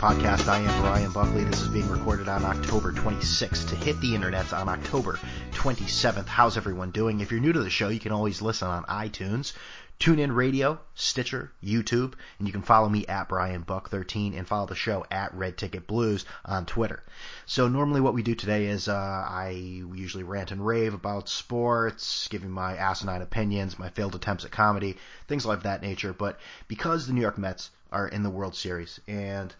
podcast. I am Brian Buckley. This is being recorded on October 26th to hit the internets on October 27th. How's everyone doing? If you're new to the show, you can always listen on iTunes, TuneIn Radio, Stitcher, YouTube, and you can follow me at Brian Buck 13 and follow the show at Red Ticket Blues on Twitter. So normally what we do today is uh, I usually rant and rave about sports, giving my asinine opinions, my failed attempts at comedy, things like that nature. But because the New York Mets are in the World Series and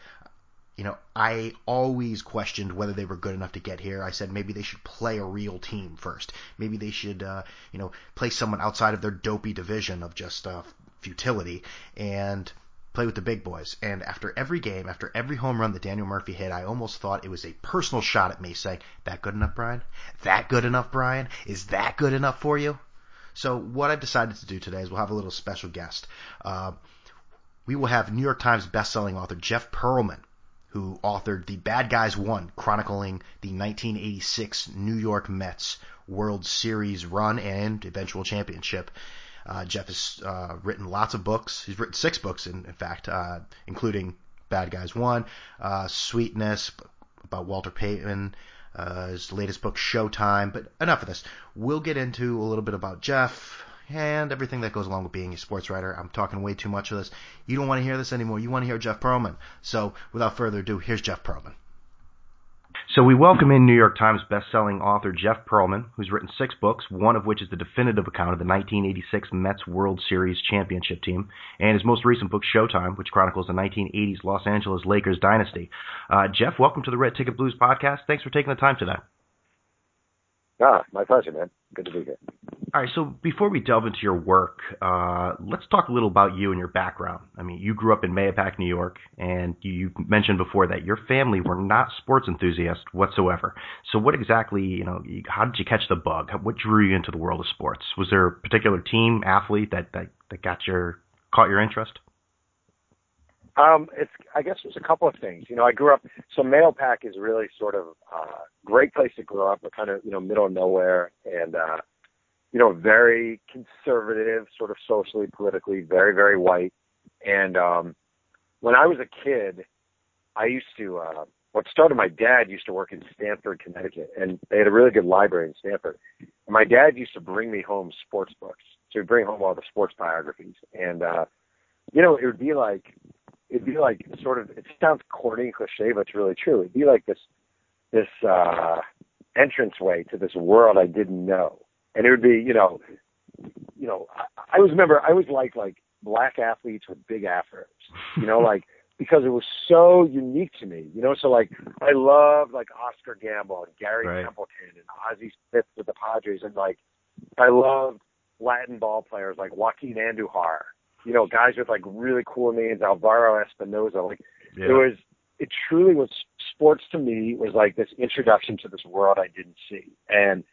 you know, I always questioned whether they were good enough to get here. I said maybe they should play a real team first. Maybe they should, uh, you know, play someone outside of their dopey division of just uh, futility and play with the big boys. And after every game, after every home run that Daniel Murphy hit, I almost thought it was a personal shot at me saying, that good enough, Brian? That good enough, Brian? Is that good enough for you? So what I've decided to do today is we'll have a little special guest. Uh, we will have New York Times bestselling author Jeff Pearlman who authored The Bad Guys Won, chronicling the 1986 New York Mets World Series run and eventual championship. Uh, Jeff has uh, written lots of books. He's written six books, in, in fact, uh, including Bad Guys Won, uh, Sweetness, about Walter Payton, uh, his latest book, Showtime. But enough of this. We'll get into a little bit about Jeff, and everything that goes along with being a sports writer. I'm talking way too much of this. You don't want to hear this anymore. You want to hear Jeff Pearlman. So without further ado, here's Jeff Pearlman. So we welcome in New York Times bestselling author Jeff Pearlman, who's written six books, one of which is the definitive account of the 1986 Mets World Series championship team, and his most recent book, Showtime, which chronicles the 1980s Los Angeles Lakers dynasty. Uh, Jeff, welcome to the Red Ticket Blues podcast. Thanks for taking the time today. Ah, my pleasure, man. Good to be here. All right, so before we delve into your work, uh, let's talk a little about you and your background. I mean, you grew up in Mahopac, New York, and you mentioned before that your family were not sports enthusiasts whatsoever. So, what exactly, you know, how did you catch the bug? What drew you into the world of sports? Was there a particular team, athlete that that, that got your caught your interest? Um, it's I guess there's a couple of things. You know, I grew up so Mahopac is really sort of a uh, great place to grow up, but kind of you know middle of nowhere, and uh, you know very conservative, sort of socially, politically, very very white. And um, when I was a kid, I used to. Uh, what started my dad used to work in Stamford, Connecticut, and they had a really good library in Stamford. And my dad used to bring me home sports books. So he'd bring home all the sports biographies, and uh, you know, it would be like it'd be like sort of it sounds corny and cliche, but it's really true. It'd be like this this uh entranceway to this world I didn't know. And it would be, you know you know, I, I always remember I always liked like black athletes with big afros. You know, like because it was so unique to me. You know, so like I loved like Oscar Gamble and Gary right. Templeton and Ozzie Smith with the Padres and like I loved Latin ball players like Joaquin Andujar you know, guys with like really cool names, Alvaro Espinoza. Like yeah. it was, it truly was sports to me was like this introduction to this world I didn't see. And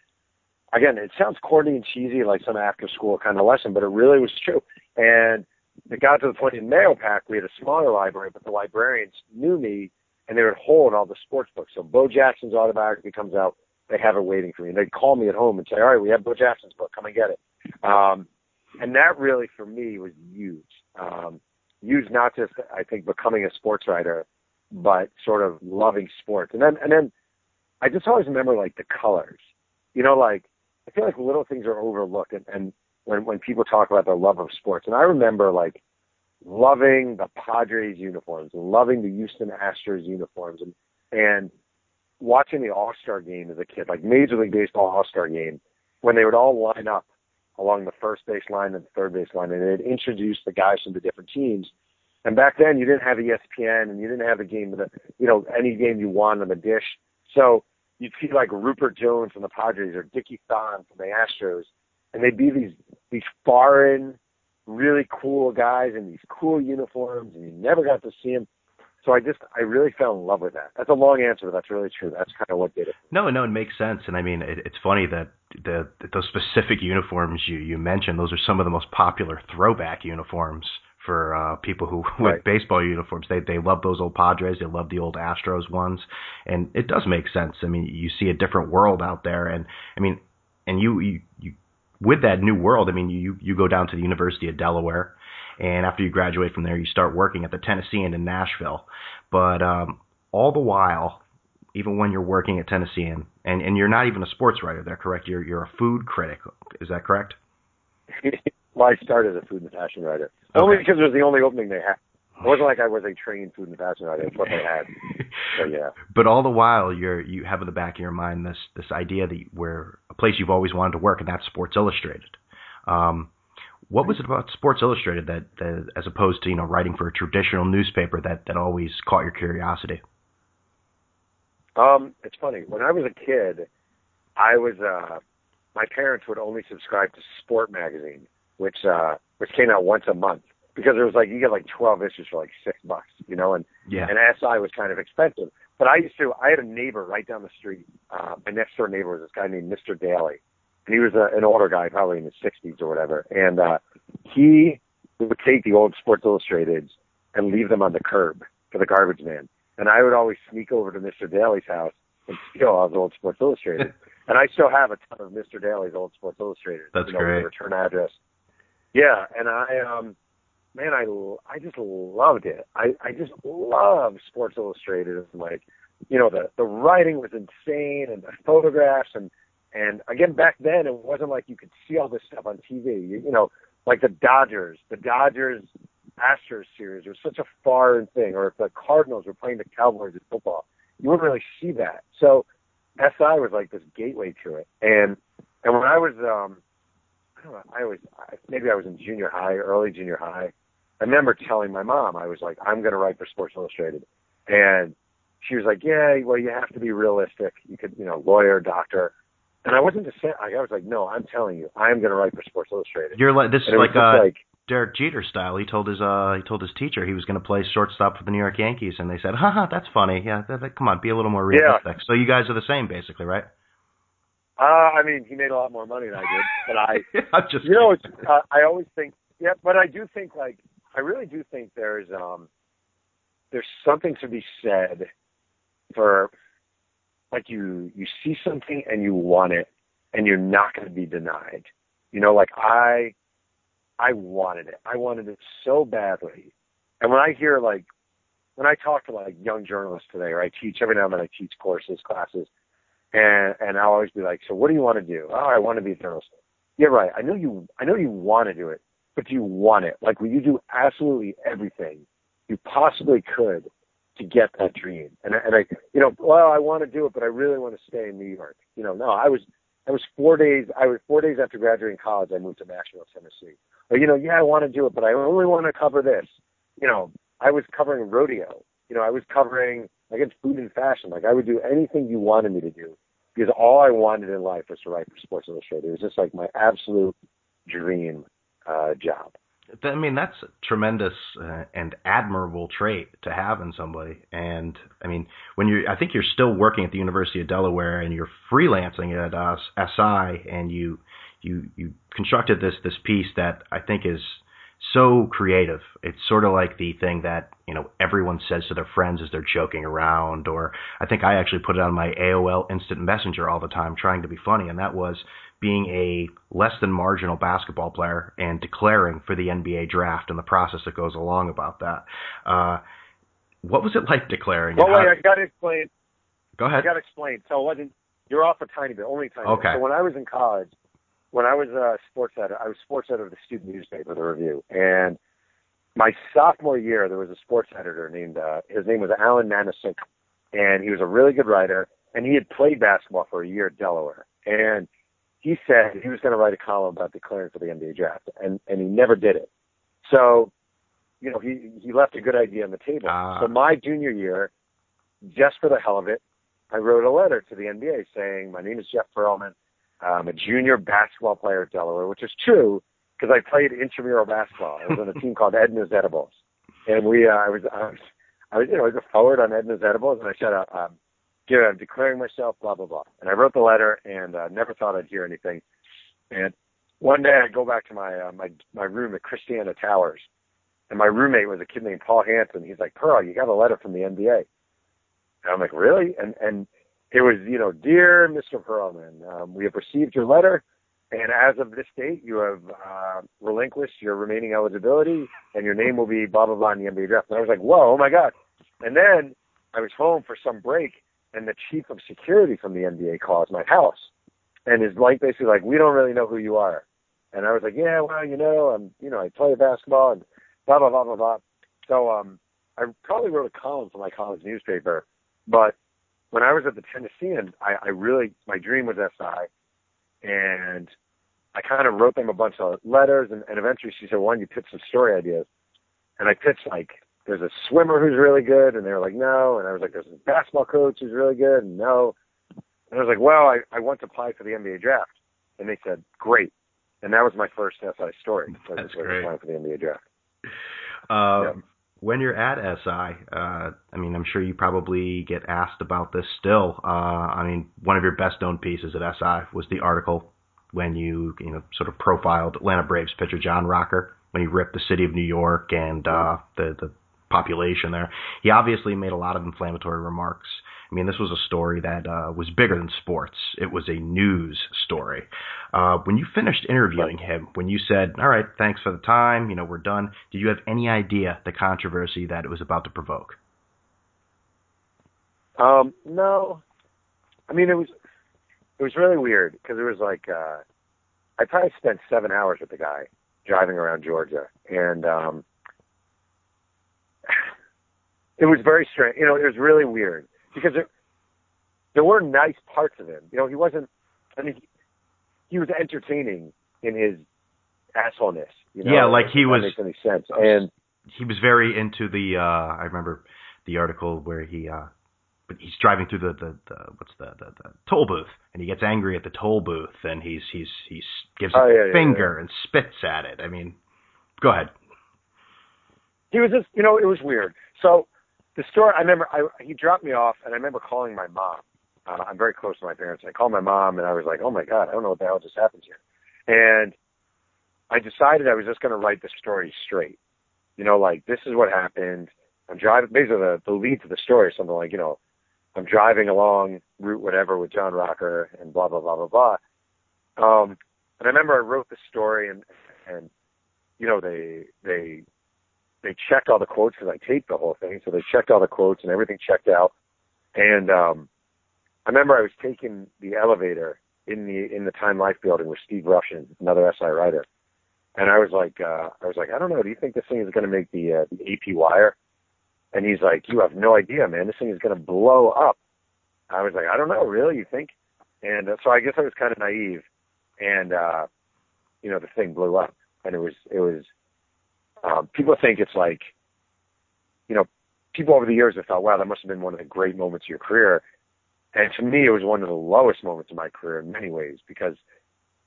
again, it sounds corny and cheesy, like some after school kind of lesson, but it really was true. And it got to the point in Mahopac, we had a smaller library, but the librarians knew me and they would hold all the sports books. So Bo Jackson's autobiography comes out, they have it waiting for me. And they'd call me at home and say, all right, we have Bo Jackson's book, come and get it. Um, and that really for me was huge. Um, huge, not just I think becoming a sports writer, but sort of loving sports. And then and then I just always remember like the colors. You know, like I feel like little things are overlooked, and, and when when people talk about their love of sports, and I remember like loving the Padres uniforms and loving the Houston Astros uniforms, and and watching the All Star game as a kid, like Major League Baseball All Star game, when they would all line up along the first base line and the third base line, and it introduced the guys from the different teams. And back then, you didn't have ESPN, and you didn't have a game, of the, you know, any game you want on the dish. So you'd see like Ruppert Jones from the Padres or Dickie Thon from the Astros, and they'd be these these foreign, really cool guys in these cool uniforms, and you never got to see them so I just I really fell in love with that. That's a long answer, but that's really true. That's kind of what did it. No, no, it makes sense. And I mean, it, it's funny that the those specific uniforms you you mentioned, those are some of the most popular throwback uniforms for uh, people who wear right. baseball uniforms. They they love those old Padres. They love the old Astros ones, and it does make sense. I mean, you see a different world out there, and I mean, and you you, you with that new world. I mean, you you go down to the University of Delaware and after you graduate from there, you start working at the Tennessean in Nashville. But um, all the while, even when you're working at Tennessean, and and you're not even a sports writer, there, correct? You're you're a food critic. Is that correct? well, I started as a food and fashion writer okay. only because it was the only opening they had. It wasn't like I was a trained food and fashion writer. That's what they had. So yeah. But all the while, you're you have in the back of your mind this this idea that you, where a place you've always wanted to work, and that's Sports Illustrated. Um, what was it about Sports Illustrated that, that, as opposed to you know writing for a traditional newspaper, that that always caught your curiosity? Um, it's funny. When I was a kid, I was uh, my parents would only subscribe to Sport magazine, which uh, which came out once a month because it was like you get like 12 issues for like six bucks, you know, and yeah. and SI was kind of expensive. But I used to. I had a neighbor right down the street. Uh, my next door neighbor was this guy named Mr. Daly, and he was a, an older guy, probably in his 60s or whatever. And uh, he would take the old Sports Illustrateds and leave them on the curb for the garbage man. And I would always sneak over to Mr. Daly's house and steal all his old Sports Illustrated. and I still have a ton of Mr. Daly's old Sports Illustrated. That's you know, great. return address. Yeah, and I um man, I I just loved it. I I just love Sports Illustrated like you know the the writing was insane and the photographs and and again, back then it wasn't like you could see all this stuff on TV. You, you know, like the Dodgers, the Dodgers Astros series was such a foreign thing, or if the Cardinals were playing the Cowboys in football, you wouldn't really see that. So SI was like this gateway to it. And and when I was um I don't know, I was maybe I was in junior high, early junior high. I remember telling my mom I was like, I'm gonna write for Sports Illustrated. And she was like, Yeah, well you have to be realistic. You could, you know, lawyer, doctor. And I wasn't just saying. I was like, no, I'm telling you, I'm going to write for Sports Illustrated. You're like this and is like uh, like Derek Jeter style. He told his uh he told his teacher he was going to play shortstop for the New York Yankees, and they said, haha, that's funny. Yeah, that, that, come on, be a little more realistic. Yeah. So you guys are the same, basically, right? Uh, I mean, he made a lot more money than I did, but I, I'm just you know, it's, uh, I always think, yeah, but I do think like, I really do think there's um, there's something to be said for like you you see something and you want it and you're not going to be denied. You know, like I I wanted it. I wanted it so badly. And when I hear like when I talk to like young journalists today, or I teach every now and then I teach courses, classes, and and I'll always be like, So what do you want to do? Oh, I want to be a journalist. Yeah, right. I know you I know you want to do it, but do you want it? Like will you do absolutely everything you possibly could to get that dream. And I, and I, you know, well, I want to do it, but I really want to stay in New York. You know, no, I was, I was four days. I was four days after graduating college. I moved to Nashville, Tennessee. You know, yeah, I want to do it, but I only want to cover this. You know, I was covering rodeo. You know, I was covering against food and fashion. Like I would do anything you wanted me to do because all I wanted in life was to write for Sports Illustrated. It was just like my absolute dream uh, job. I mean, that's a tremendous uh, and admirable trait to have in somebody. And I mean, when you're, I think you're still working at the University of Delaware and you're freelancing at uh, SI, and you you you constructed this this piece that I think is so creative. It's sort of like the thing that you know everyone says to their friends as they're joking around. Or I think I actually put it on my AOL Instant Messenger all the time, trying to be funny, and that was being a less than marginal basketball player and declaring for the NBA draft and the process that goes along about that. Uh, what was it like declaring? Well, wait, I got to explain. Go ahead. I got to explain. So it wasn't. You're off a tiny bit, only a tiny okay. bit. So when I was in college, when I was a sports editor, I was sports editor of the student newspaper, The Review, and my sophomore year, there was a sports editor named uh, his name was Alan Nanasik, and he was a really good writer, and he had played basketball for a year at Delaware, and he said he was going to write a column about declaring for the NBA draft, and and he never did it. So, you know, he he left a good idea on the table. Ah. So my junior year, just for the hell of it, I wrote a letter to the NBA saying, "My name is Jeff Pearlman. I'm a junior basketball player at Delaware," which is true because I played intramural basketball. I was on a team called Edna's Edibles, and we uh, I was I was I was you know I was a forward on Edna's Edibles, and I said, uh, um, know, I'm declaring myself, blah blah blah. And I wrote the letter, and uh, never thought I'd hear anything. And one day I go back to my uh, my my room at Christiana Towers, and my roommate was a kid named Paul Hanson. He's like, Pearl, you got a letter from the NBA. And I'm like, really? And and it was, you know, dear Mr. Pearlman, um, we have received your letter. and as of this date, you have uh, relinquished your remaining eligibility, and your name will be blah blah blah in the NBA draft. And I was like, whoa, oh my god! And then I was home for some break, and the chief of security from the NBA calls my house, and is like basically like, we don't really know who you are. And I was like, yeah, well, you know, I'm, you know, I play basketball and blah blah blah blah blah. So um, I probably wrote a column for my college newspaper, but when I was at the Tennessean, I, I really my dream was SI, and I kind of wrote them a bunch of letters, and, and eventually she said, "Why don't you pitch some story ideas?" And I pitched like, "There's a swimmer who's really good," and they were like, "No," and I was like, "There's a basketball coach who's really good," and no, and I was like, "Well, I I want to apply for the NBA draft," and they said, "Great," and that was my first SI story. That's great. Applying for the NBA draft. Um, yeah when you're at SI, uh, I mean, I'm sure you probably get asked about this still. Uh, I mean, one of your best known pieces at SI was the article when you, you know, sort of profiled Atlanta Braves pitcher John Rocker when he ripped the city of New York and uh, the the population there. He obviously made a lot of inflammatory remarks. I mean, this was a story that uh, was bigger than sports. It was a news story. Uh, when you finished interviewing him, when you said, "All right, thanks for the time. You know, we're done," did you have any idea the controversy that it was about to provoke? Um, no. I mean, it was it was really weird because it was like uh, I probably spent seven hours with the guy driving around Georgia, and um, it was very strange. You know, it was really weird because there, there were nice parts of him. You know, he wasn't. I mean, he, he was entertaining in his assholeness. You know? Yeah, like he was. Makes any sense? And he was very into the. uh I remember the article where he. uh but he's driving through the, the, the what's the, the the toll booth and he gets angry at the toll booth and he's he's he's gives oh, it yeah, a finger yeah. and spits at it. I mean, go ahead. He was just you know it was weird. So the story I remember I he dropped me off and I remember calling my mom. Uh, I'm very close to my parents. I called my mom and I was like, oh my god, I don't know what the hell just happened here. And I decided I was just going to write the story straight. You know, like this is what happened. I'm driving. Basically, the, the lead to the story something like, you know, I'm driving along route whatever with John Rocker and blah blah blah blah blah. Um, and I remember I wrote the story and and you know they they they checked all the quotes because I taped the whole thing, so they checked all the quotes and everything checked out. And um, I remember I was taking the elevator in the in the Time Life building with Steve Rushin, another SI writer, and I was like, uh, I was like, I don't know, do you think this thing is going to make the uh, the AP wire? And he's like, you have no idea, man. This thing is going to blow up. I was like, I don't know, really? You think? And uh, so I guess I was kind of naive, and uh, you know, the thing blew up, and it was it was um, people think it's like, you know, people over the years have thought, wow, that must have been one of the great moments of your career. And to me, it was one of the lowest moments of my career in many ways because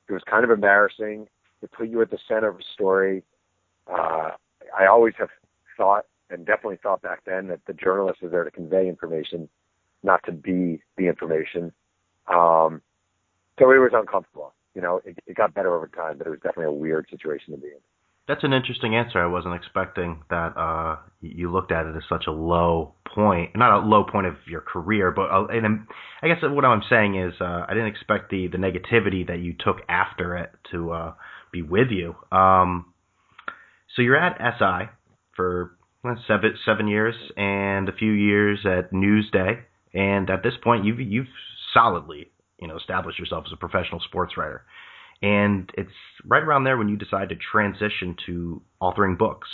it was kind of embarrassing. It put you at the center of a story. Uh, I always have thought, and definitely thought back then, that the journalist is there to convey information, not to be the information. Um, so it was uncomfortable. You know, it, it got better over time, but it was definitely a weird situation to be in. That's an interesting answer. I wasn't expecting that uh, you looked at it as such a low point, not a low point of your career, but uh, and I guess what I'm saying is uh, I didn't expect the the negativity that you took after it to uh, be with you. Um, so you're at SI for seven seven years and a few years at Newsday, and at this point you've you've solidly you know established yourself as a professional sports writer. And it's right around there when you decide to transition to authoring books.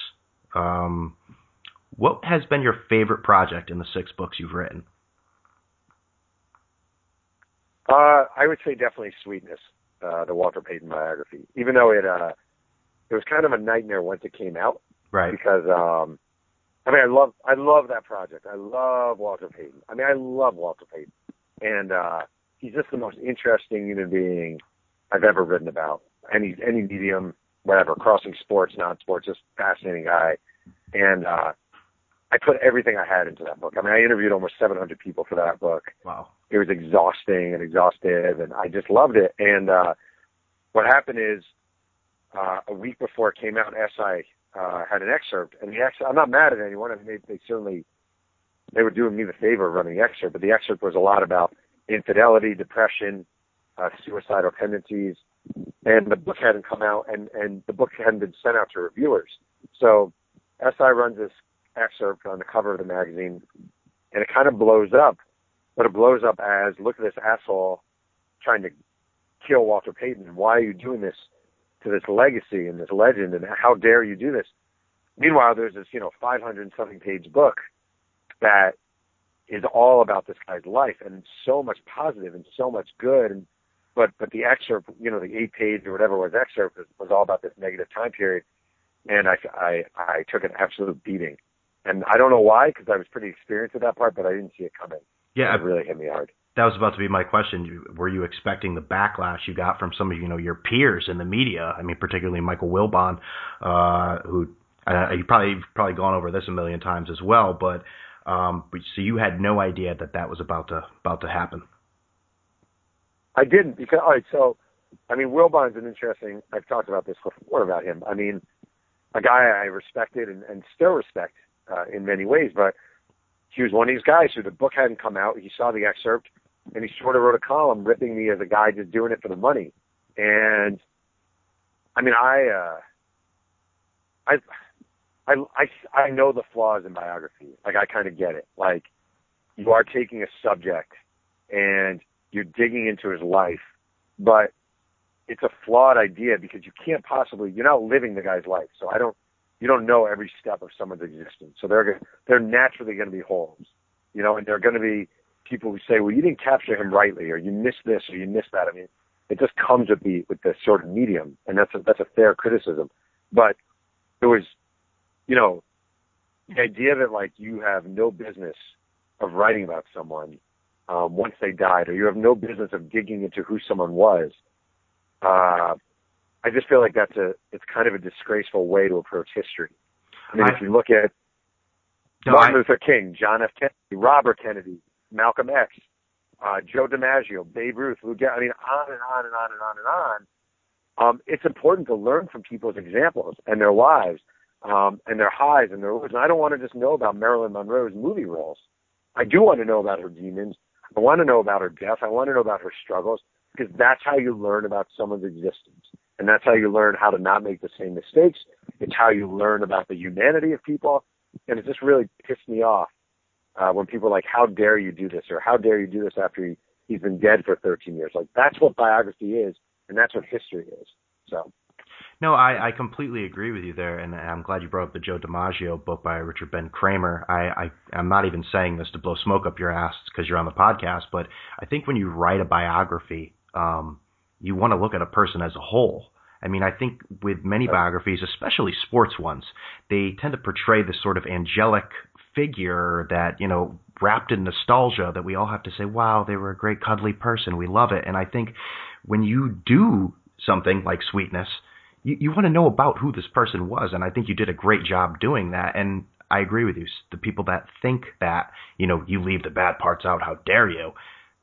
Um, what has been your favorite project in the six books you've written? Uh, I would say definitely Sweetness, uh, the Walter Payton biography. Even though it uh, it was kind of a nightmare once it came out, right? Because um, I mean, I love I love that project. I love Walter Payton. I mean, I love Walter Payton, and uh, he's just the most interesting human being I've ever written about. Any any medium, whatever, crossing sports, non sports, just fascinating guy. And uh I put everything I had into that book. I mean, I interviewed almost 700 people for that book. Wow. It was exhausting and exhaustive, and I just loved it. And uh, what happened is, uh, a week before it came out, SI uh, had an excerpt, and the excerpt. I'm not mad at anyone. I mean, they, they certainly they were doing me the favor of running the excerpt, but the excerpt was a lot about infidelity, depression, uh, suicidal tendencies, and the book hadn't come out, and and the book hadn't been sent out to reviewers. So SI runs this excerpt on the cover of the magazine, and it kind of blows up, but it blows up as look at this asshole trying to kill Walter Payton. Why are you doing this to this legacy and this legend? And how dare you do this? Meanwhile, there's this you know 500 something page book that is all about this guy's life and so much positive and so much good and but but the excerpt you know the eight page or whatever was excerpt was, was all about this negative time period. And I I I took an absolute beating. And I don't know why because I was pretty experienced at that part but I didn't see it coming. Yeah. It really hit me hard. That was about to be my question. Were you expecting the backlash you got from some of you know your peers in the media? I mean particularly Michael Wilbon uh who uh, you probably you've probably gone over this a million times as well but um, so you had no idea that that was about to about to happen. I didn't because all right. So, I mean, Wilbon's an interesting. I've talked about this before about him. I mean, a guy I respected and, and still respect uh, in many ways, but he was one of these guys who the book hadn't come out. He saw the excerpt and he sort of wrote a column ripping me as a guy just doing it for the money. And I mean, I, uh, I, I, I, I know the flaws in biography. Like I kind of get it. Like you are taking a subject and you're digging into his life, but it's a flawed idea because you can't possibly, you're not living the guy's life. So I don't, you don't know every step of someone's existence. So they're, they're naturally going to be holes, you know, and they're going to be people who say, well, you didn't capture him rightly or you missed this or you missed that. I mean, it just comes with the, with the sort of medium and that's a, that's a fair criticism. But it was you know, the idea that like you have no business of writing about someone um, once they died, or you have no business of digging into who someone was. Uh, I just feel like that's a it's kind of a disgraceful way to approach history. I mean, I, if you look at no, Martin I, Luther King, John F. Kennedy, Robert Kennedy, Malcolm X, uh, Joe DiMaggio, Babe Ruth, Lou I mean, on and on and on and on and on. Um, it's important to learn from people's examples and their lives um, and their highs and their lows. And I don't want to just know about Marilyn Monroe's movie roles. I do want to know about her demons. I want to know about her death. I want to know about her struggles because that's how you learn about someone's existence. And that's how you learn how to not make the same mistakes. It's how you learn about the humanity of people. And it just really pissed me off uh, when people are like, how dare you do this? Or how dare you do this after he, he's been dead for 13 years? Like, that's what biography is. And that's what history is. So. No, I, I completely agree with you there, and I'm glad you brought up the Joe DiMaggio book by Richard Ben Cramer. I, I I'm not even saying this to blow smoke up your ass because you're on the podcast, but I think when you write a biography, um, you want to look at a person as a whole. I mean, I think with many biographies, especially sports ones, they tend to portray this sort of angelic figure that you know wrapped in nostalgia that we all have to say, wow, they were a great cuddly person. We love it. And I think when you do something like sweetness, you, you want to know about who this person was, and I think you did a great job doing that. And I agree with you. The people that think that you know you leave the bad parts out, how dare you?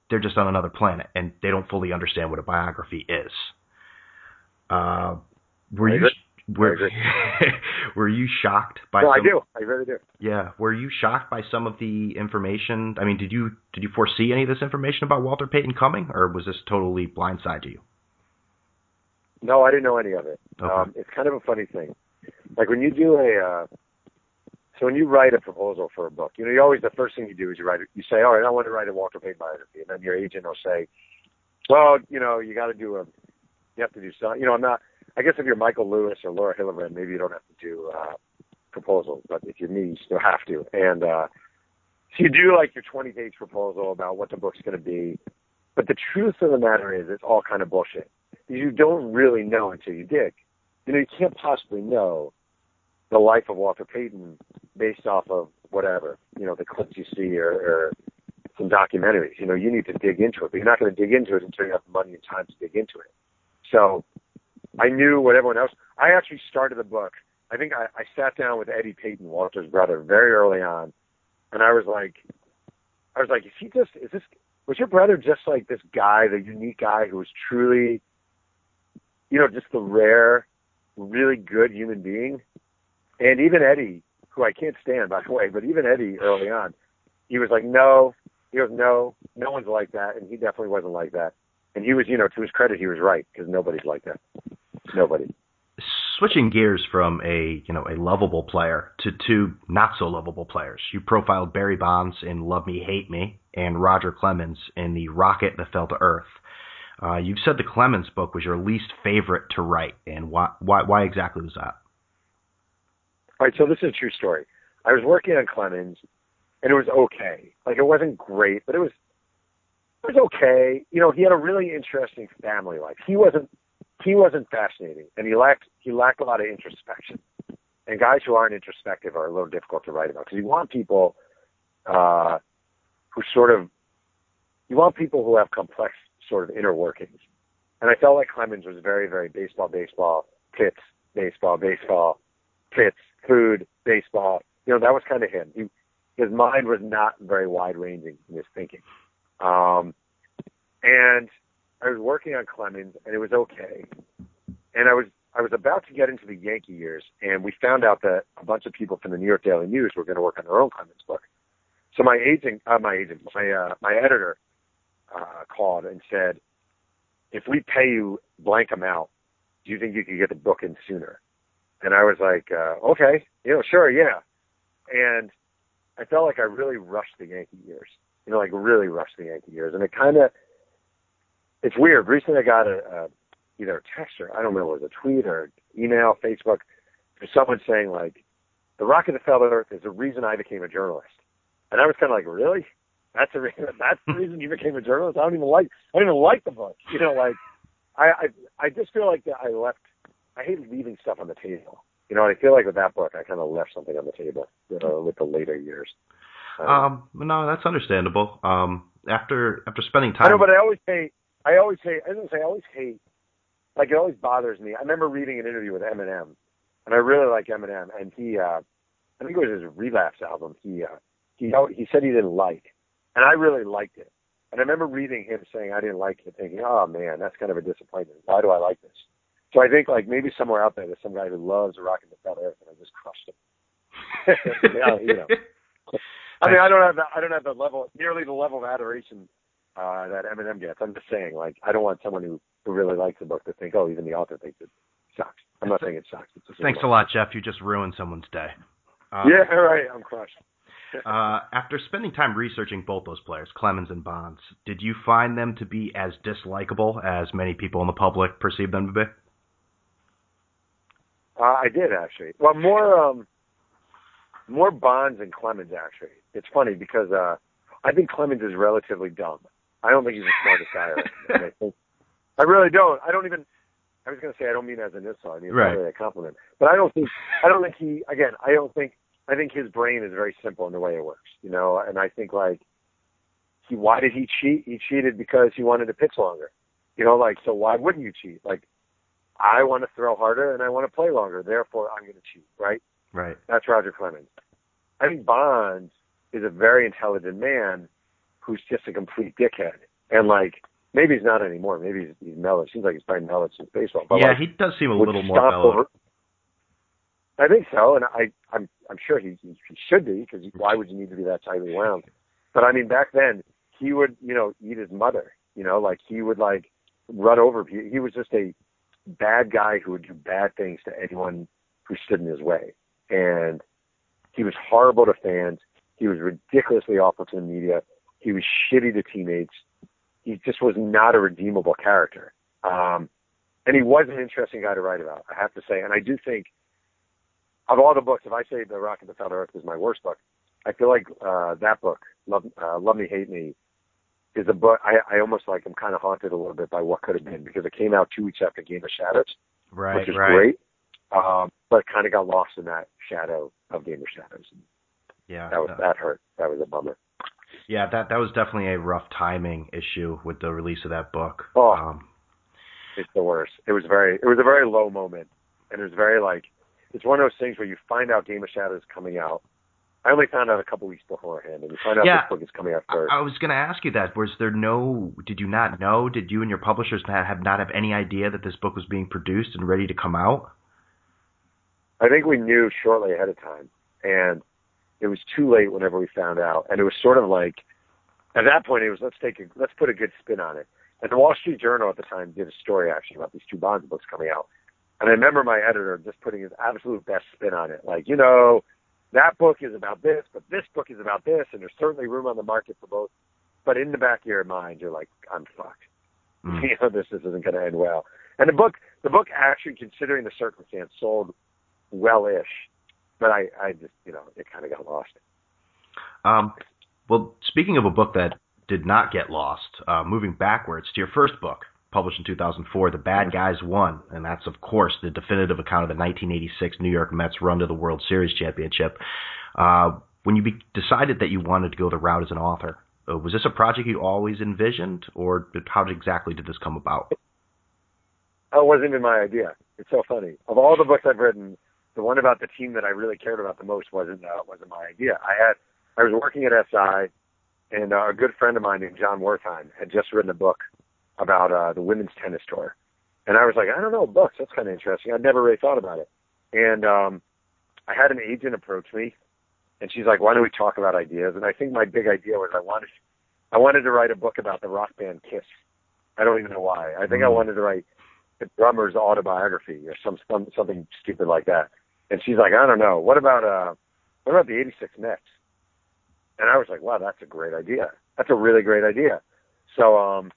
They're just on another planet, and they don't fully understand what a biography is. Uh, were you were, were you shocked by? No, some, I do. I really do. Yeah, were you shocked by some of the information? I mean, did you did you foresee any of this information about Walter Payton coming, or was this totally blindside to you? No, I didn't know any of it. Okay. Um, it's kind of a funny thing. Like when you do a, uh, so when you write a proposal for a book, you know, you always the first thing you do is you write it. You say, all right, I want to write a Walter Payton biography, and then your agent will say, well, you know, you got to do a, you have to do something. You know, I'm not. I guess if you're Michael Lewis or Laura Hillenbrand, maybe you don't have to do uh, proposals, but if you're me, you still have to. And uh, so you do like your 20 page proposal about what the book's going to be. But the truth of the matter is, it's all kind of bullshit you don't really know until you dig. You know, you can't possibly know the life of Walter Payton based off of whatever, you know, the clips you see or, or some documentaries. You know, you need to dig into it, but you're not going to dig into it until you have money and time to dig into it. So I knew what everyone else. I actually started the book. I think I, I sat down with Eddie Payton, Walter's brother, very early on, and I was like, I was like, is he just? Is this? Was your brother just like this guy, the unique guy who was truly you know, just the rare, really good human being. And even Eddie, who I can't stand by the way, but even Eddie early on, he was like, no, he goes, no, no one's like that, and he definitely wasn't like that. And he was, you know, to his credit, he was right because nobody's like that. Nobody. Switching gears from a you know a lovable player to two not so lovable players, you profiled Barry Bonds in Love Me Hate Me and Roger Clemens in The Rocket That Fell to Earth. Uh, you've said the Clemens book was your least favorite to write, and why why, why exactly was that? All right, so this is a true story. I was working on Clemens, and it was okay. Like it wasn't great, but it was it was okay. You know, he had a really interesting family life. He wasn't he wasn't fascinating, and he lacked he lacked a lot of introspection. And guys who aren't introspective are a little difficult to write about because you want people uh, who sort of you want people who have complex sort of inner workings. And I felt like Clemens was very, very baseball, baseball, pits, baseball, baseball, pits, food, baseball. You know, that was kind of him. He, his mind was not very wide ranging in his thinking. Um, and I was working on Clemens, and it was okay. And I was I was about to get into the Yankee years, and we found out that a bunch of people from the New York Daily News were going to work on their own Clemens book. So my agent, uh, my agent, my uh, my editor, uh, called and said, "If we pay you blank amount, do you think you could get the book in sooner?" And I was like, uh, "Okay, you know, sure, yeah." And I felt like I really rushed the Yankee years, you know, like really rushed the Yankee years, and it kind of it's weird. Recently, I got a, a either a text or I don't know, it was a tweet or email, Facebook, for someone saying like, "The rocket that fell to Earth is the reason I became a journalist," and I was kind of like, "Really? That's the reason. That's the reason you became a journalist? I don't even like. I don't even like the book. You know, like, I I, I just feel like I left. I hate leaving stuff on the table. You know, I feel like with that book, I kind of left something on the table uh, with the later years. Um, um, no, that's understandable. Um, after after spending time, I know, but I always hate I always hate. I was say I always hate. Like it always bothers me. I remember reading an interview with Eminem, and I really like Eminem, and he, uh, I think it was his Relapse album. He, uh, he, he said he didn't like, and I really liked it. And I remember reading him saying I didn't like it, thinking, oh man, that's kind of a disappointment. Why do I like this? So I think like maybe somewhere out there there's some guy who loves rocking the fell earth, and I just crushed him. yeah, you know. I mean, I don't have the, I don't have the level, nearly the level of adoration uh, that Eminem gets. I'm just saying, like, I don't want someone who, who really likes the book to think, oh, even the author thinks it sucks. I'm not saying it sucks. Thanks a lot, Jeff. You just ruined someone's day. Uh, yeah, right. I'm crushed. uh, after spending time researching both those players, Clemens and Bonds, did you find them to be as dislikable as many people in the public perceive them to be? Uh, I did actually. Well, more um, more Bonds and Clemens actually. It's funny because uh, I think Clemens is relatively dumb. I don't think he's the smartest guy. I, think, I really don't. I don't even. I was going to say I don't mean as an insult. I mean right. really a compliment. But I don't think. I don't think he. Again, I don't think. I think his brain is very simple in the way it works. You know, and I think like he. Why did he cheat? He cheated because he wanted to pitch longer. You know, like so. Why wouldn't you cheat? Like, I want to throw harder and I want to play longer. Therefore, I'm going to cheat. Right. Right. That's Roger Clemens. I think Bonds is a very intelligent man who's just a complete dickhead. And like maybe he's not anymore. Maybe he's, he's mellowed. Seems like he's probably mellowed since baseball. But yeah, like, he does seem a little more mellowed. Over, I think so, and I I'm I'm sure he he, should be because why would you need to be that tightly wound? But I mean, back then he would you know eat his mother. You know, like he would like run over. He, he was just a bad guy who would do bad things to anyone who stood in his way, and he was horrible to fans. He was ridiculously awful to the media. He was shitty to teammates. He just was not a redeemable character. Um, and he was an interesting guy to write about, I have to say. And I do think, of all the books, if I say The Rocket That Fell to Earth is my worst book, I feel like uh, that book, Love, uh, Love Me, Hate Me, is a book I, I almost like. I'm kind of haunted a little bit by what could have been because it came out two weeks after Game of Shadows, right, which is right. great. Um, but kind of got lost in that shadow of Game of Shadows. Yeah, that was that hurt. That was a bummer. Yeah, that that was definitely a rough timing issue with the release of that book. Oh, um, it's the worst. It was very, it was a very low moment, and it was very like, it's one of those things where you find out Game of Shadows is coming out. I only found out a couple weeks beforehand, and you find out yeah, this book is coming out first. I, I was going to ask you that. Was there no? Did you not know? Did you and your publishers not have not have any idea that this book was being produced and ready to come out? I think we knew shortly ahead of time, and it was too late whenever we found out, and it was sort of like at that point it was let's take a, let's put a good spin on it. And the Wall Street Journal at the time did a story actually about these two Bonds books coming out. And I remember my editor just putting his absolute best spin on it. Like, you know, that book is about this, but this book is about this, and there's certainly room on the market for both. But in the back of your mind, you're like, I'm fucked. Mm. You know, this, this isn't going to end well. And the book, the book actually, considering the circumstance, sold well-ish. But I, I just, you know, it kind of got lost. Um, well, speaking of a book that did not get lost, uh, moving backwards to your first book, published in 2004, The Bad Guys Won, and that's of course the definitive account of the 1986 New York Mets run to the World Series championship. Uh, when you be- decided that you wanted to go the route as an author, uh, was this a project you always envisioned, or did, how exactly did this come about? It wasn't even my idea. It's so funny. Of all the books I've written, the one about the team that I really cared about the most wasn't uh, wasn't my idea. I had I was working at SI, and uh, a good friend of mine named Jon Wertheim had just written a book about uh, the women's tennis tour, and I was like, I don't know, books. That's kind of interesting. I'd never really thought about it, and um, I had an agent approach me, and she's like, Why don't we talk about ideas? And I think my big idea was I wanted I wanted to write a book about the rock band Kiss. I don't even know why. I think mm. I wanted to write the drummer's autobiography or some, some something stupid like that. And she's like, I don't know. What about uh what about the eighty six Mets? And I was like, Wow, that's a great idea. That's a really great idea. So um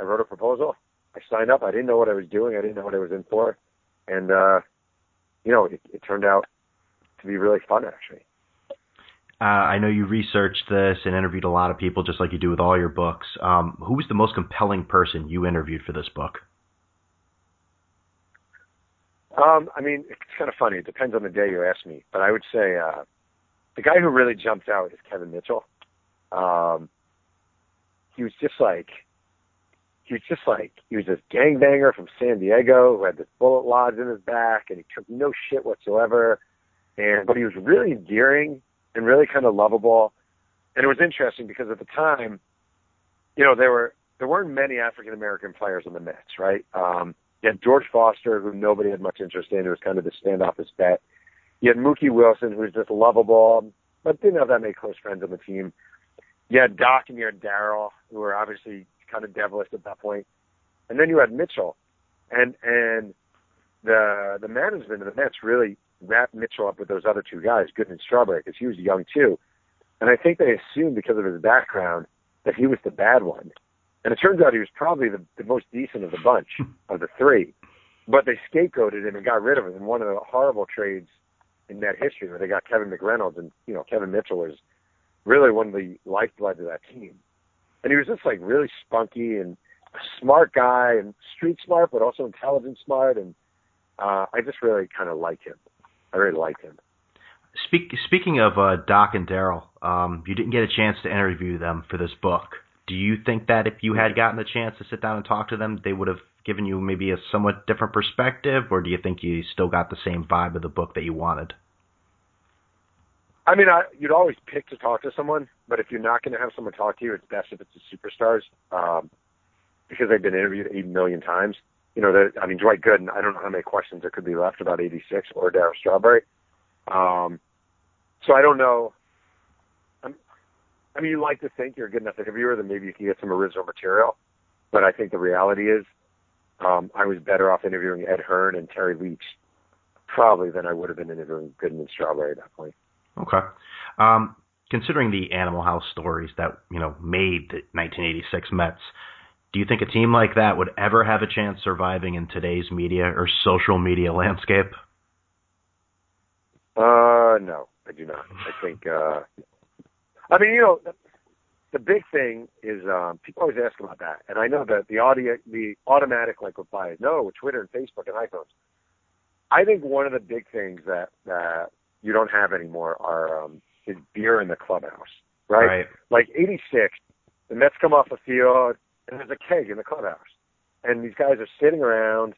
I wrote a proposal. I signed up. I didn't know what I was doing. I didn't know what I was in for. And uh you know, it, it turned out to be really fun actually. Uh, I know you researched this and interviewed a lot of people, just like you do with all your books. Um, who was the most compelling person you interviewed for this book? Um, I mean, it's kind of funny. It depends on the day you ask me, but I would say uh, the guy who really jumped out is Kevin Mitchell. Um, he was just like he was just like he was this gangbanger from San Diego who had this bullet lodged in his back, and he took no shit whatsoever. And but he was really endearing and really kind of lovable. And it was interesting because at the time, you know, there were there weren't many African American players on the Mets, right? Um, you had George Foster, who nobody had much interest in, who was kind of the standoffish bet. You had Mookie Wilson, who was just lovable, but didn't have that many close friends on the team. You had Doc and you had Darryl, who were obviously kind of devilish at that point. And then you had Mitchell. And and the the management of the Mets really wrapped Mitchell up with those other two guys, Gooden and Strawberry, because he was young too. And I think they assumed because of his background that he was the bad one. And it turns out he was probably the, the most decent of the bunch hmm. of the three. But they scapegoated him and got rid of him in one of the horrible trades in Met history where they got Kevin McReynolds and, you know, Kevin Mitchell was really one of the lifebloods of that team. And he was just like really spunky and smart guy and street smart, but also intelligent smart. And uh, I just really kind of liked him. I really liked him. Speak, speaking of uh, Doc and Darryl, um, you didn't get a chance to interview them for this book. Do you think that if you had gotten the chance to sit down and talk to them, they would have given you maybe a somewhat different perspective, or do you think you still got the same vibe of the book that you wanted? I mean, I, you'd always pick to talk to someone, but if you're not going to have someone talk to you, it's best if it's the superstars, um, because they've been interviewed eight million times you know, I mean, Dwight Gooden, I don't know how many questions there could be left about 86 or Darryl Strawberry. Um, so I don't know. I'm, I mean, you like to think you're a good enough interviewer that maybe you can get some original material, but I think the reality is um, I was better off interviewing Ed Hearn and Terry Leach probably than I would have been interviewing Gooden and Strawberry at that point. Okay. Um, considering the Animal House stories that you know made the 1986 Mets, do you think a team like that would ever have a chance surviving in today's media or social media landscape? Uh, no, I do not. I think, uh, I mean, you know, the, the big thing is um, people always ask about that, and I know that the audio, the automatic like reply is no with Twitter and Facebook and iPhones. I think one of the big things that that you don't have anymore are um, is beer in the clubhouse, right? right. Like '86, the Mets come off the field and there's a keg in the clubhouse. And these guys are sitting around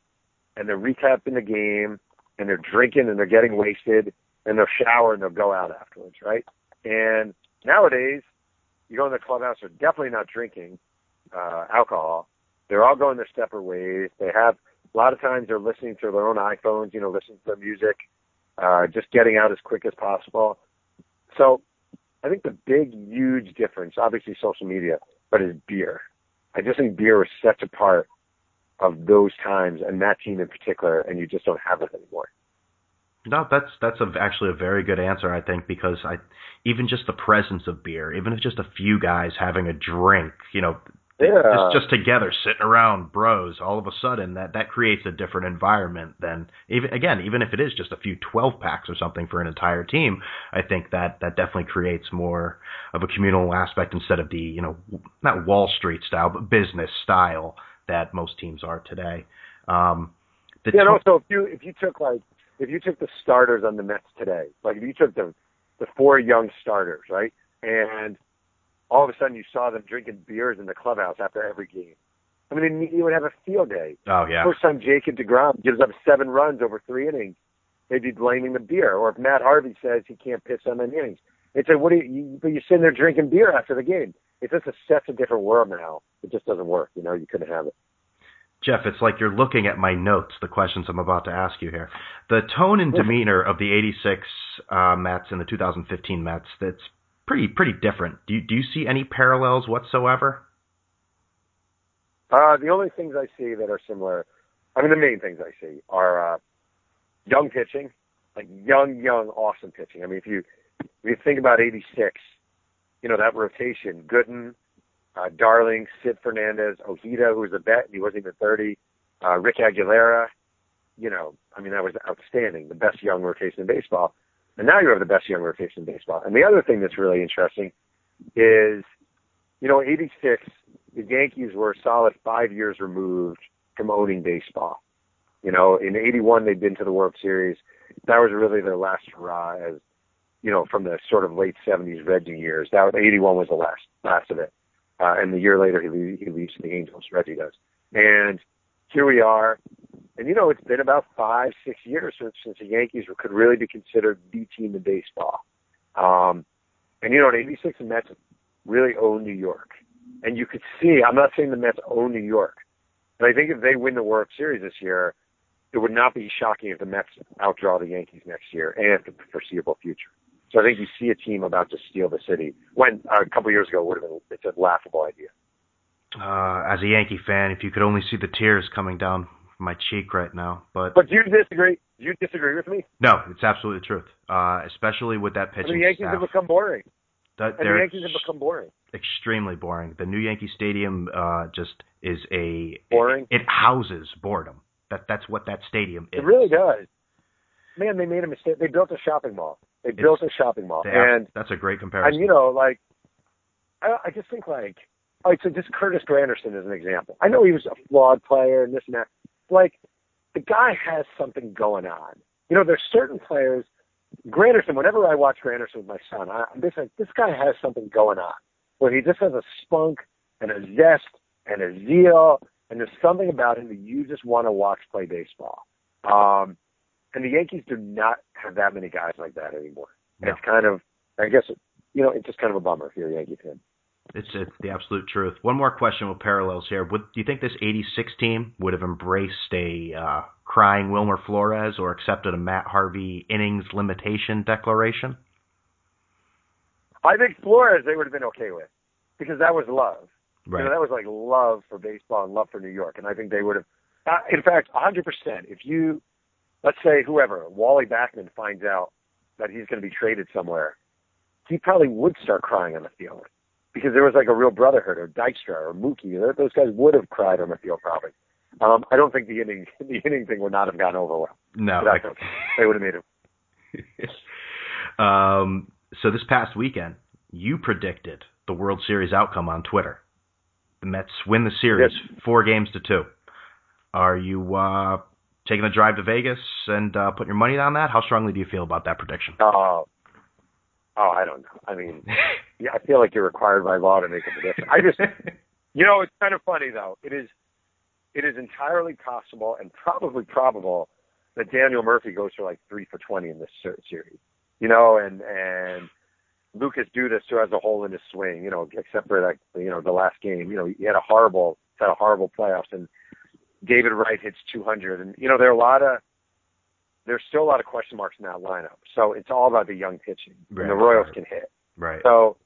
and they're recapping the game and they're drinking and they're getting wasted and they'll shower and they'll go out afterwards, right? And nowadays, you go in the clubhouse, they're definitely not drinking uh, alcohol. They're all going their separate ways. They have a lot of times they're listening to their own iPhones, you know, listening to music, uh, just getting out as quick as possible. So I think the big, huge difference, obviously social media, but is beer I just think beer was such a part of those times and that team in particular, and you just don't have it anymore. No, that's that's a, actually a very good answer, I think, because I even just the presence of beer, even if just a few guys having a drink, you know, yeah. just just together sitting around bros, all of a sudden that that creates a different environment than even again, even if it is just a few 12 packs or something for an entire team, I think that that definitely creates more of a communal aspect instead of the, you know, not Wall Street style, but business style that most teams are today. Um, the yeah, and also if you if you took like if you took the starters on the Mets today, like if you took the the four young starters, right, and all of a sudden you saw them drinking beers in the clubhouse after every game. I mean, you would have a field day. Oh yeah. First time Jacob deGrom gives up seven runs over three innings, they'd be blaming the beer. Or if Matt Harvey says he can't pitch so many innings, it's a what Are you, you but you're sitting there drinking beer after the game. It's just a such a different world now. It just doesn't work. You know, you couldn't have it. Jeff, it's like you're looking at my notes, the questions I'm about to ask you here. The tone and demeanor of the 86 uh, Mets and the 2015 Mets, that's pretty pretty different. Do you, do you see any parallels whatsoever? Uh, the only things I see that are similar, I mean, the main things I see are uh, young pitching, like young, young, awesome pitching. I mean, if you if you think about '86, you know that rotation: Gooden, uh, Darling, Sid Fernandez, Ojeda, who was a vet, he wasn't even 30, uh, Rick Aguilera. You know, I mean, that was outstanding, the best young rotation in baseball. And now you have the best young rotation in baseball. And the other thing that's really interesting is, you know, 86, the Yankees were a solid five years removed from owning baseball. You know, in 81, they'd been to the World Series. That was really their last hurrah as, you know, from the sort of late 70s Reggie years. That 81 was the last, last of it. Uh, and the year later, he, he leaves the Angels. Reggie does. And here we are. And you know, it's been about five, six years since, since the Yankees could really be considered the team in baseball. Um, and you know, in '86, the Mets really own New York. And you could see, I'm not saying the Mets own New York, but I think if they win the World Series this year, it would not be shocking if the Mets outdraw the Yankees next year and the foreseeable future. So I think you see a team about to steal the city when uh, a couple years ago would have been it's a laughable idea. Uh, as a Yankee fan, if you could only see the tears coming down my cheek right now, but but do you disagree? Do you disagree with me? No, it's absolutely the truth. Uh, especially with that pitching. the Yankees staff. have become boring. The, and the Yankees have become boring. Extremely boring. The new Yankee Stadium uh, just is a boring. It, it houses boredom. That that's what that stadium is. It really does. Man, they made a mistake. They built a shopping mall. They it's, built a shopping mall, and that's a great comparison. And you know, like, I, I just think like, all right, so just Curtis Granderson is an example. I know he was a flawed player and this and that. Like, the guy has something going on. You know, there's certain players. Granderson, whenever I watch Granderson with my son, I, I'm just like, this guy has something going on, where he just has a spunk and a zest and a zeal, and there's something about him that you just want to watch play baseball. Um, and the Yankees do not have that many guys like that anymore. No. It's kind of, I guess, you know, it's just kind of a bummer if you're a Yankee fan. It's, it's the absolute truth. One more question with parallels here. Would do you think this '86 team would have embraced a uh, crying Wilmer Flores or accepted a Matt Harvey innings limitation declaration? I think Flores they would have been okay with because that was love. Right. You know, that was like love for baseball and love for New York, and I think they would have. Uh, in fact, 100%. If you let's say whoever, Wally Backman finds out that he's going to be traded somewhere, he probably would start crying on the field because there was like a real brotherhood, or Dykstra, or Mookie. Those guys would have cried on the field probably. Um, I don't think the inning the inning thing would not have gone over well. No, they would have made it. um, so this past weekend, you predicted the World Series outcome on Twitter. The Mets win the series, yes. four games to two. Are you uh, taking a drive to Vegas and uh, putting your money on that? How strongly do you feel about that prediction? Oh, oh, I don't know. I mean, yeah, I feel like you're required by law to make a prediction. I just, you know, it's kind of funny though. It is, it is entirely possible and probably probable that Daniel Murphy goes for like three for twenty in this series. You know, and and Lucas Duda still has a hole in his swing. You know, except for that, you know, the last game. You know, he had a horrible, had a horrible playoffs and David Wright hits 200, and you know there are a lot of there's still a lot of question marks in that lineup. So it's all about the young pitching, right, and the Royals right. can hit. Right. So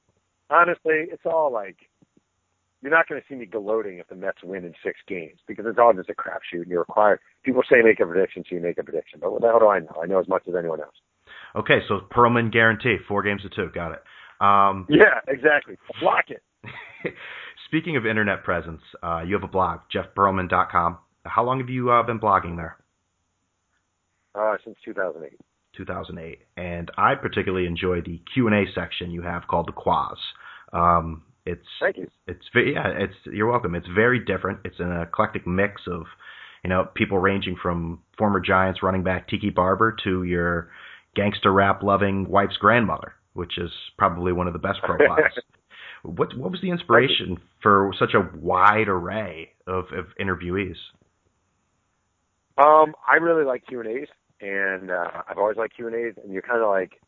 honestly, it's all like you're not going to see me gloating if the Mets win in six games because it's all just a crapshoot and you're required. People say make a prediction, so you make a prediction. But what the hell do I know? I know as much as anyone else. Okay, so Pearlman guarantee four games to two. Got it. Um, yeah, exactly. Block it. Speaking of internet presence, uh, you have a blog, jeffpearlman.com. How long have you uh, been blogging there? Uh, since 2008. 2008, and I particularly enjoy the Q and A section you have called the Quaz. Um, it's Thank you. It's yeah, it's you're welcome. It's very different. It's an eclectic mix of you know people ranging from former Giants running back Tiki Barber to your gangster rap loving wife's grandmother, which is probably one of the best profiles. what what was the inspiration for such a wide array of, of interviewees? Um, I really like Q and A's, and uh, I've always liked Q and A's, and you're kind of like,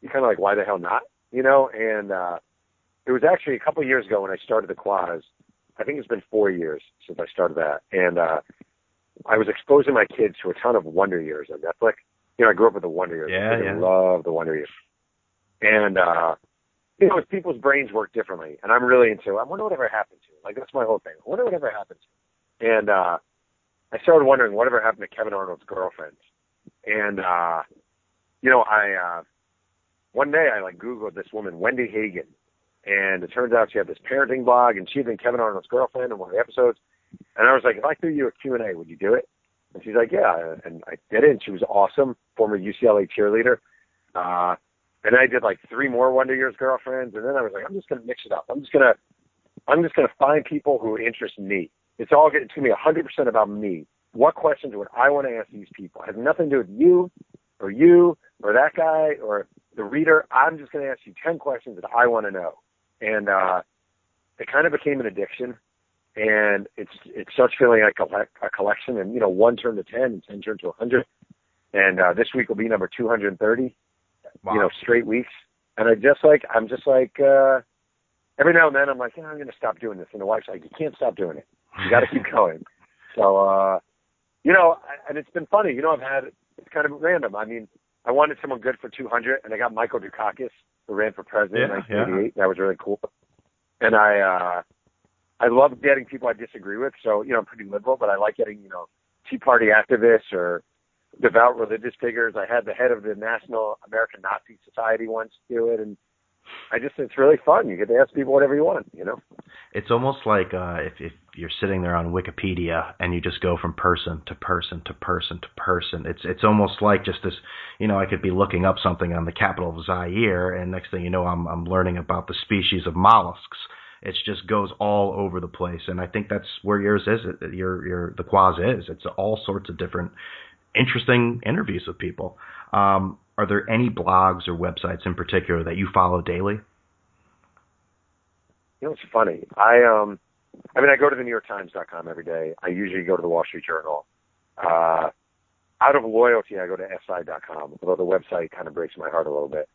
you're kind of like, why the hell not? You know, and uh, it was actually a couple of years ago when I started the Quaz. I think it's been four years since I started that, and uh, I was exposing my kids to a ton of Wonder Years on Netflix. You know, I grew up with the Wonder Years. Yeah, I yeah. love the Wonder Years. And uh, you know, people's brains work differently, and I'm really into. I wonder whatever happened to. Like that's my whole thing. I wonder whatever happened to. And uh, I started wondering whatever happened to Kevin Arnold's girlfriends. And uh, you know, I uh, one day I like Googled this woman, Wendy Hagen, and it turns out she had this parenting blog, and she'd been Kevin Arnold's girlfriend in one of the episodes. And I was like, if I threw you a Q&A, would you do it? And she's like, yeah. And I did it, and she was awesome, former UCLA cheerleader. Uh, and I did like three more Wonder Years girlfriends, and then I was like, I'm just going to mix it up. I'm just going to, I'm just going to find people who interest me. It's all it's to be 100% about me. What questions would I want to ask these people? It has nothing to do with you, or you, or that guy, or the reader. I'm just going to ask you 10 questions that I want to know and uh, it kind of became an addiction. And it's it starts feeling like a, a collection, and you know, one turned to ten, and ten turned to a hundred, and uh, this week will be number two hundred and thirty. Wow. You know, straight weeks, and I just like I'm just like uh, every now and then I'm like, yeah, I'm going to stop doing this, and the wife's like, you can't stop doing it, you got to keep going. So, uh, you know, and it's been funny. You know, I've had it's kind of random. I mean, I wanted someone good for 200, and I got Michael Dukakis, who ran for president Yeah, in 1988. That was really cool. And I, uh, I love getting people I disagree with. So, you know, I'm pretty liberal, but I like getting, you know, Tea Party activists or devout religious figures. I had the head of the National American Nazi Society once do it, and I just it's really fun. You get to ask people whatever you want, you know. It's almost like uh, if if you're sitting there on Wikipedia and you just go from person to person to person to person. It's it's almost like just this. You know, I could be looking up something on the capital of Zaire, and next thing you know, I'm I'm learning about the species of mollusks. It just goes all over the place, and I think that's where yours is. Your your the Quaz is. It's all sorts of different interesting interviews with people. Um, are there any blogs or websites in particular that you follow daily? You know, it's funny. I um, I mean, I go to the New York Times.com every day. I usually go to the Wall Street Journal. Uh, out of loyalty, I go to SI.com, although the website kind of breaks my heart a little bit.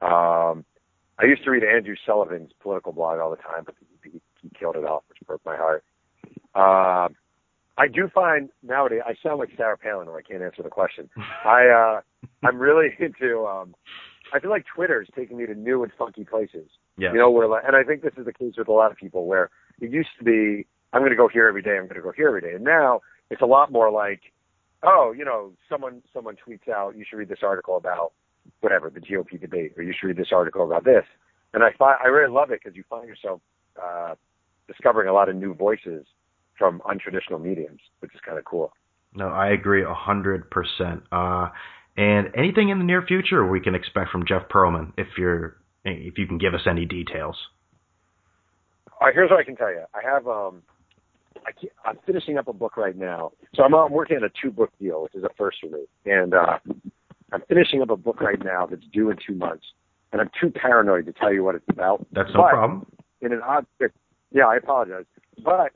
Um, I used to read Andrew Sullivan's political blog all the time, but he, he killed it off, which broke my heart. Uh, I do find nowadays I sound like Sarah Palin, or I can't answer the question. I uh, I'm really into. Um, I feel like Twitter is taking me to new and funky places. Yeah. You know, where like, and I think this is the case with a lot of people where it used to be, I'm going to go here every day, I'm going to go here every day, and now it's a lot more like, oh, you know, someone someone tweets out, you should read this article about whatever the GOP debate, or you should read this article about this, and I find I really love it because you find yourself uh, discovering a lot of new voices from untraditional mediums, which is kind of cool. No, I agree a hundred percent. Uh, and anything in the near future we can expect from Jeff Pearlman, if you're if you can give us any details. All right, here's what I can tell you. I have um, I can't, I'm finishing up a book right now, so I'm, I'm working on a two book deal, which is a first for me, and uh, I'm finishing up a book right now that's due in two months, and I'm too paranoid to tell you what it's about. That's no But problem. In an odd, yeah, I apologize, but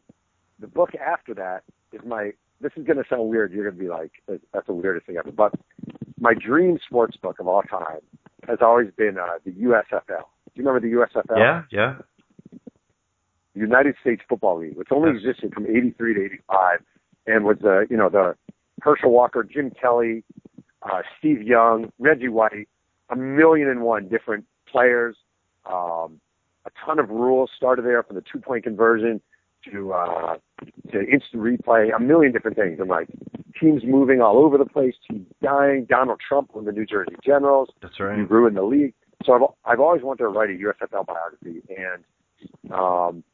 the book after that is my. This is going to sound weird. You're going to be like, "That's the weirdest thing ever." But my dream sports book of all time has always been uh, the USFL. Do you remember the USFL? Yeah, yeah. United States Football League, which only Yes. existed from '83 to '85, and was the you know the Herschel Walker, Jim Kelly, uh, Steve Young, Reggie White, a million and one different players, um, a ton of rules started there from the two point conversion to uh, to instant replay, a million different things. And like teams moving all over the place, teams dying. Donald Trump won the New Jersey Generals. That's right. He ruined the league. So I've I've always wanted to write a USFL biography, and um,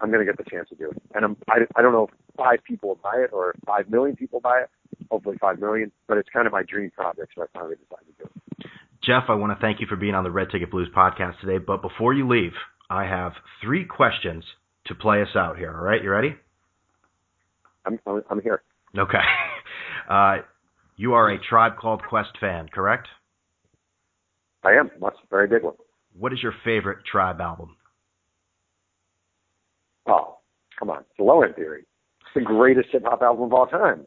I'm going to get the chance to do it. And I'm, I I don't know if five people will buy it or five million people buy it. Hopefully five million, but it's kind of my dream project, so I finally decided to do it. Jeff, I want to thank you for being on the Red Ticket Blues podcast today. But before you leave, I have three questions to play us out here. All right, you ready? I'm I'm, I'm here. Okay. Uh, you are a Tribe Called Quest fan, correct? I am. That's a very big one. What is your favorite Tribe album? Oh, come on. It's Low End Theory. It's the greatest hip hop album of all time.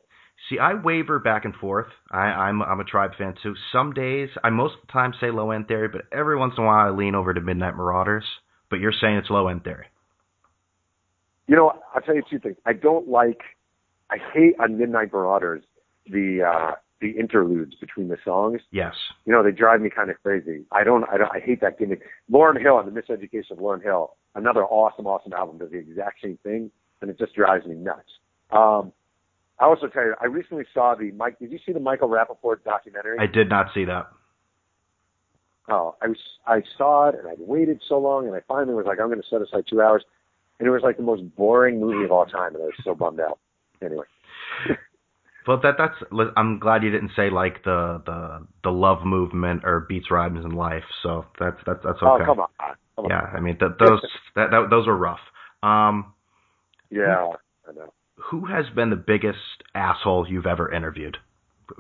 See, I waver back and forth. I, I'm I'm a Tribe fan too. Some days, I most of the time say Low End Theory, but every once in a while I lean over to Midnight Marauders. But you're saying it's Low End Theory. You know, I'll tell you two things. I don't like, I hate on Midnight Marauders the uh, the interludes between the songs. Yes. You know, they drive me kind of crazy. I don't, I don't, I hate that gimmick. Lauryn Hill and the Miseducation of Lauryn Hill, another awesome, awesome album, does the exact same thing, and it just drives me nuts. Um, I also tell you, I recently saw the Mike. Did you see the Michael Rapaport documentary? I did not see that. Oh, I was, I saw it, and I'd waited so long, and I finally was like, I'm going to set aside two hours, and it was like the most boring movie of all time, and I was so bummed out. Anyway. Well, that that's. I'm glad you didn't say like the the the love movement or beats rhymes in life. So that's that's that's okay. Oh, come on. Come on. Yeah, I mean th- those that, that those are rough. Um, Yeah, I know. who has been the biggest asshole you've ever interviewed?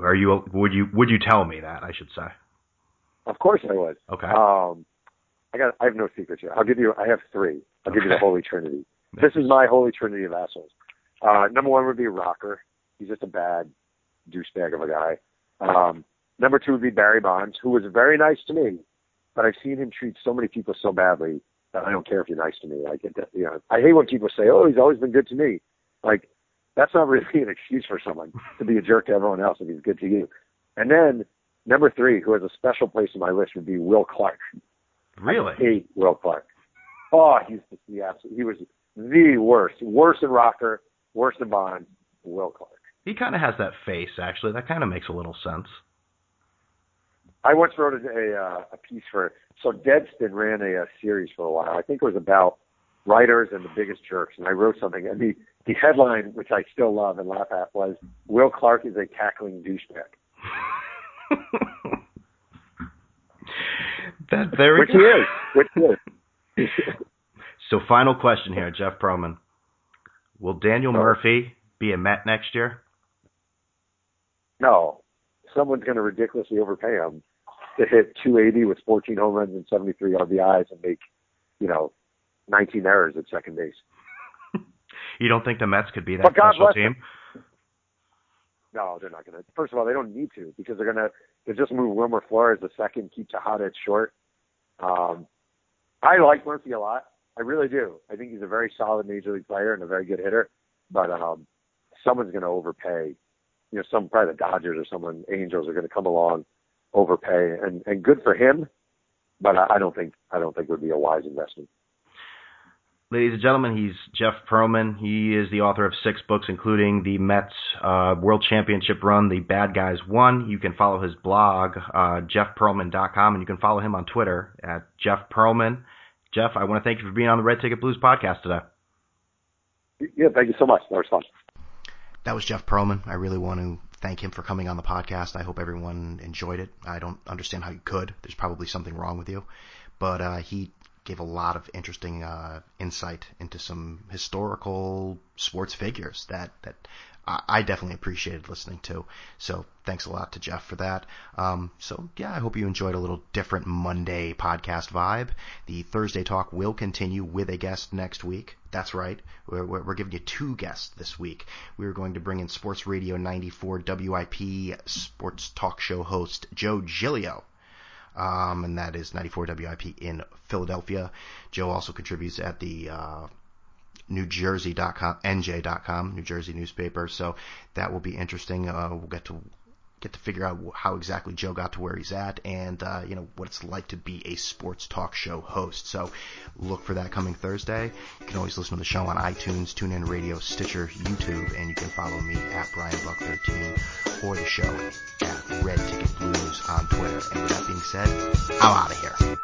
Are you would you would you tell me that? I should say. Of course I would. Okay. Um, I got. I have no secrets here. I'll give you. I have three. I'll give you the Holy Trinity. This is my Holy Trinity of assholes. Uh, number one would be Rocker. He's just a bad douchebag of a guy. Um, number two would be Barry Bonds, who was very nice to me, but I've seen him treat so many people so badly that I don't care if you're nice to me. Like, it, you know, I hate when people say, "Oh, he's always been good to me." Like, that's not really an excuse for someone to be a jerk to everyone else if he's good to you. And then number three, who has a special place in my list, would be Will Clark. really? I hate Will Clark. Oh, he's just the absolute. He was the worst, worse than Rocker, worse than Bond. Will Clark. He kind of has that face actually. That kind of makes a little sense. I once wrote a a, uh, a piece for so Deadspin ran a, a series for a while. I think it was about writers and the biggest jerks, and I wrote something. And the the headline, which I still love and laugh at, was "Will Clark is a cackling douchebag," that there we which go. he is. Which he is. So final question here, Jeff Pearlman. Will Daniel. Murphy be a Met next year? no, someone's going to ridiculously overpay him to hit 280 with 14 home runs and 73 RBIs and make, you know, 19 errors at second base. You don't think the Mets could be that But God special team? No, they're not going to. First of all, they don't need to because they're going to they just move Wilmer Flores the second, keep Tejada at short. Um, I like Murphy a lot. I really do. I think he's a very solid major league player and a very good hitter. But um, someone's going to overpay. You know, some probably the Dodgers or someone, Angels are going to come along, overpay, and and good for him. But I, I don't think I don't think it would be a wise investment. Ladies and gentlemen, he's Jeff Pearlman. He is the author of six books, including the Mets uh, World Championship run, The Bad Guys Won. You can follow his blog, uh, jeffpearlman.com, and you can follow him on Twitter at Jeff Pearlman. Jeff, I want to thank you for being on the Red Ticket Blues podcast today. Yeah, thank you so much. That was fun. That was Jeff Pearlman. I really want to thank him for coming on the podcast. I hope everyone enjoyed it. I don't understand how you could. There's probably something wrong with you. But uh, he gave a lot of interesting uh, insight into some historical sports figures that, that I, definitely appreciated listening to. So thanks a lot to Jeff for that. Um, so yeah, I hope you enjoyed a little different Monday podcast vibe. The Thursday talk will continue with a guest next week. That's right. We're, we're, giving you two guests this week. We're going to bring in Sports Radio 94 WIP sports talk show host Joe Giglio. Um, and that is 94 WIP in Philadelphia. Joe also contributes at the uh, NewJersey.com, NJ.com, New Jersey newspaper. So that will be interesting. Uh, we'll get to get to figure out how exactly Joe got to where he's at, and uh, you know what it's like to be a sports talk show host. So look for that coming Thursday. You can always listen to the show on iTunes, TuneIn Radio, Stitcher, YouTube, and you can follow me at Brian Buck 13 or the show at Red Ticket Blues on Twitter. And with that being said, I'm out of here.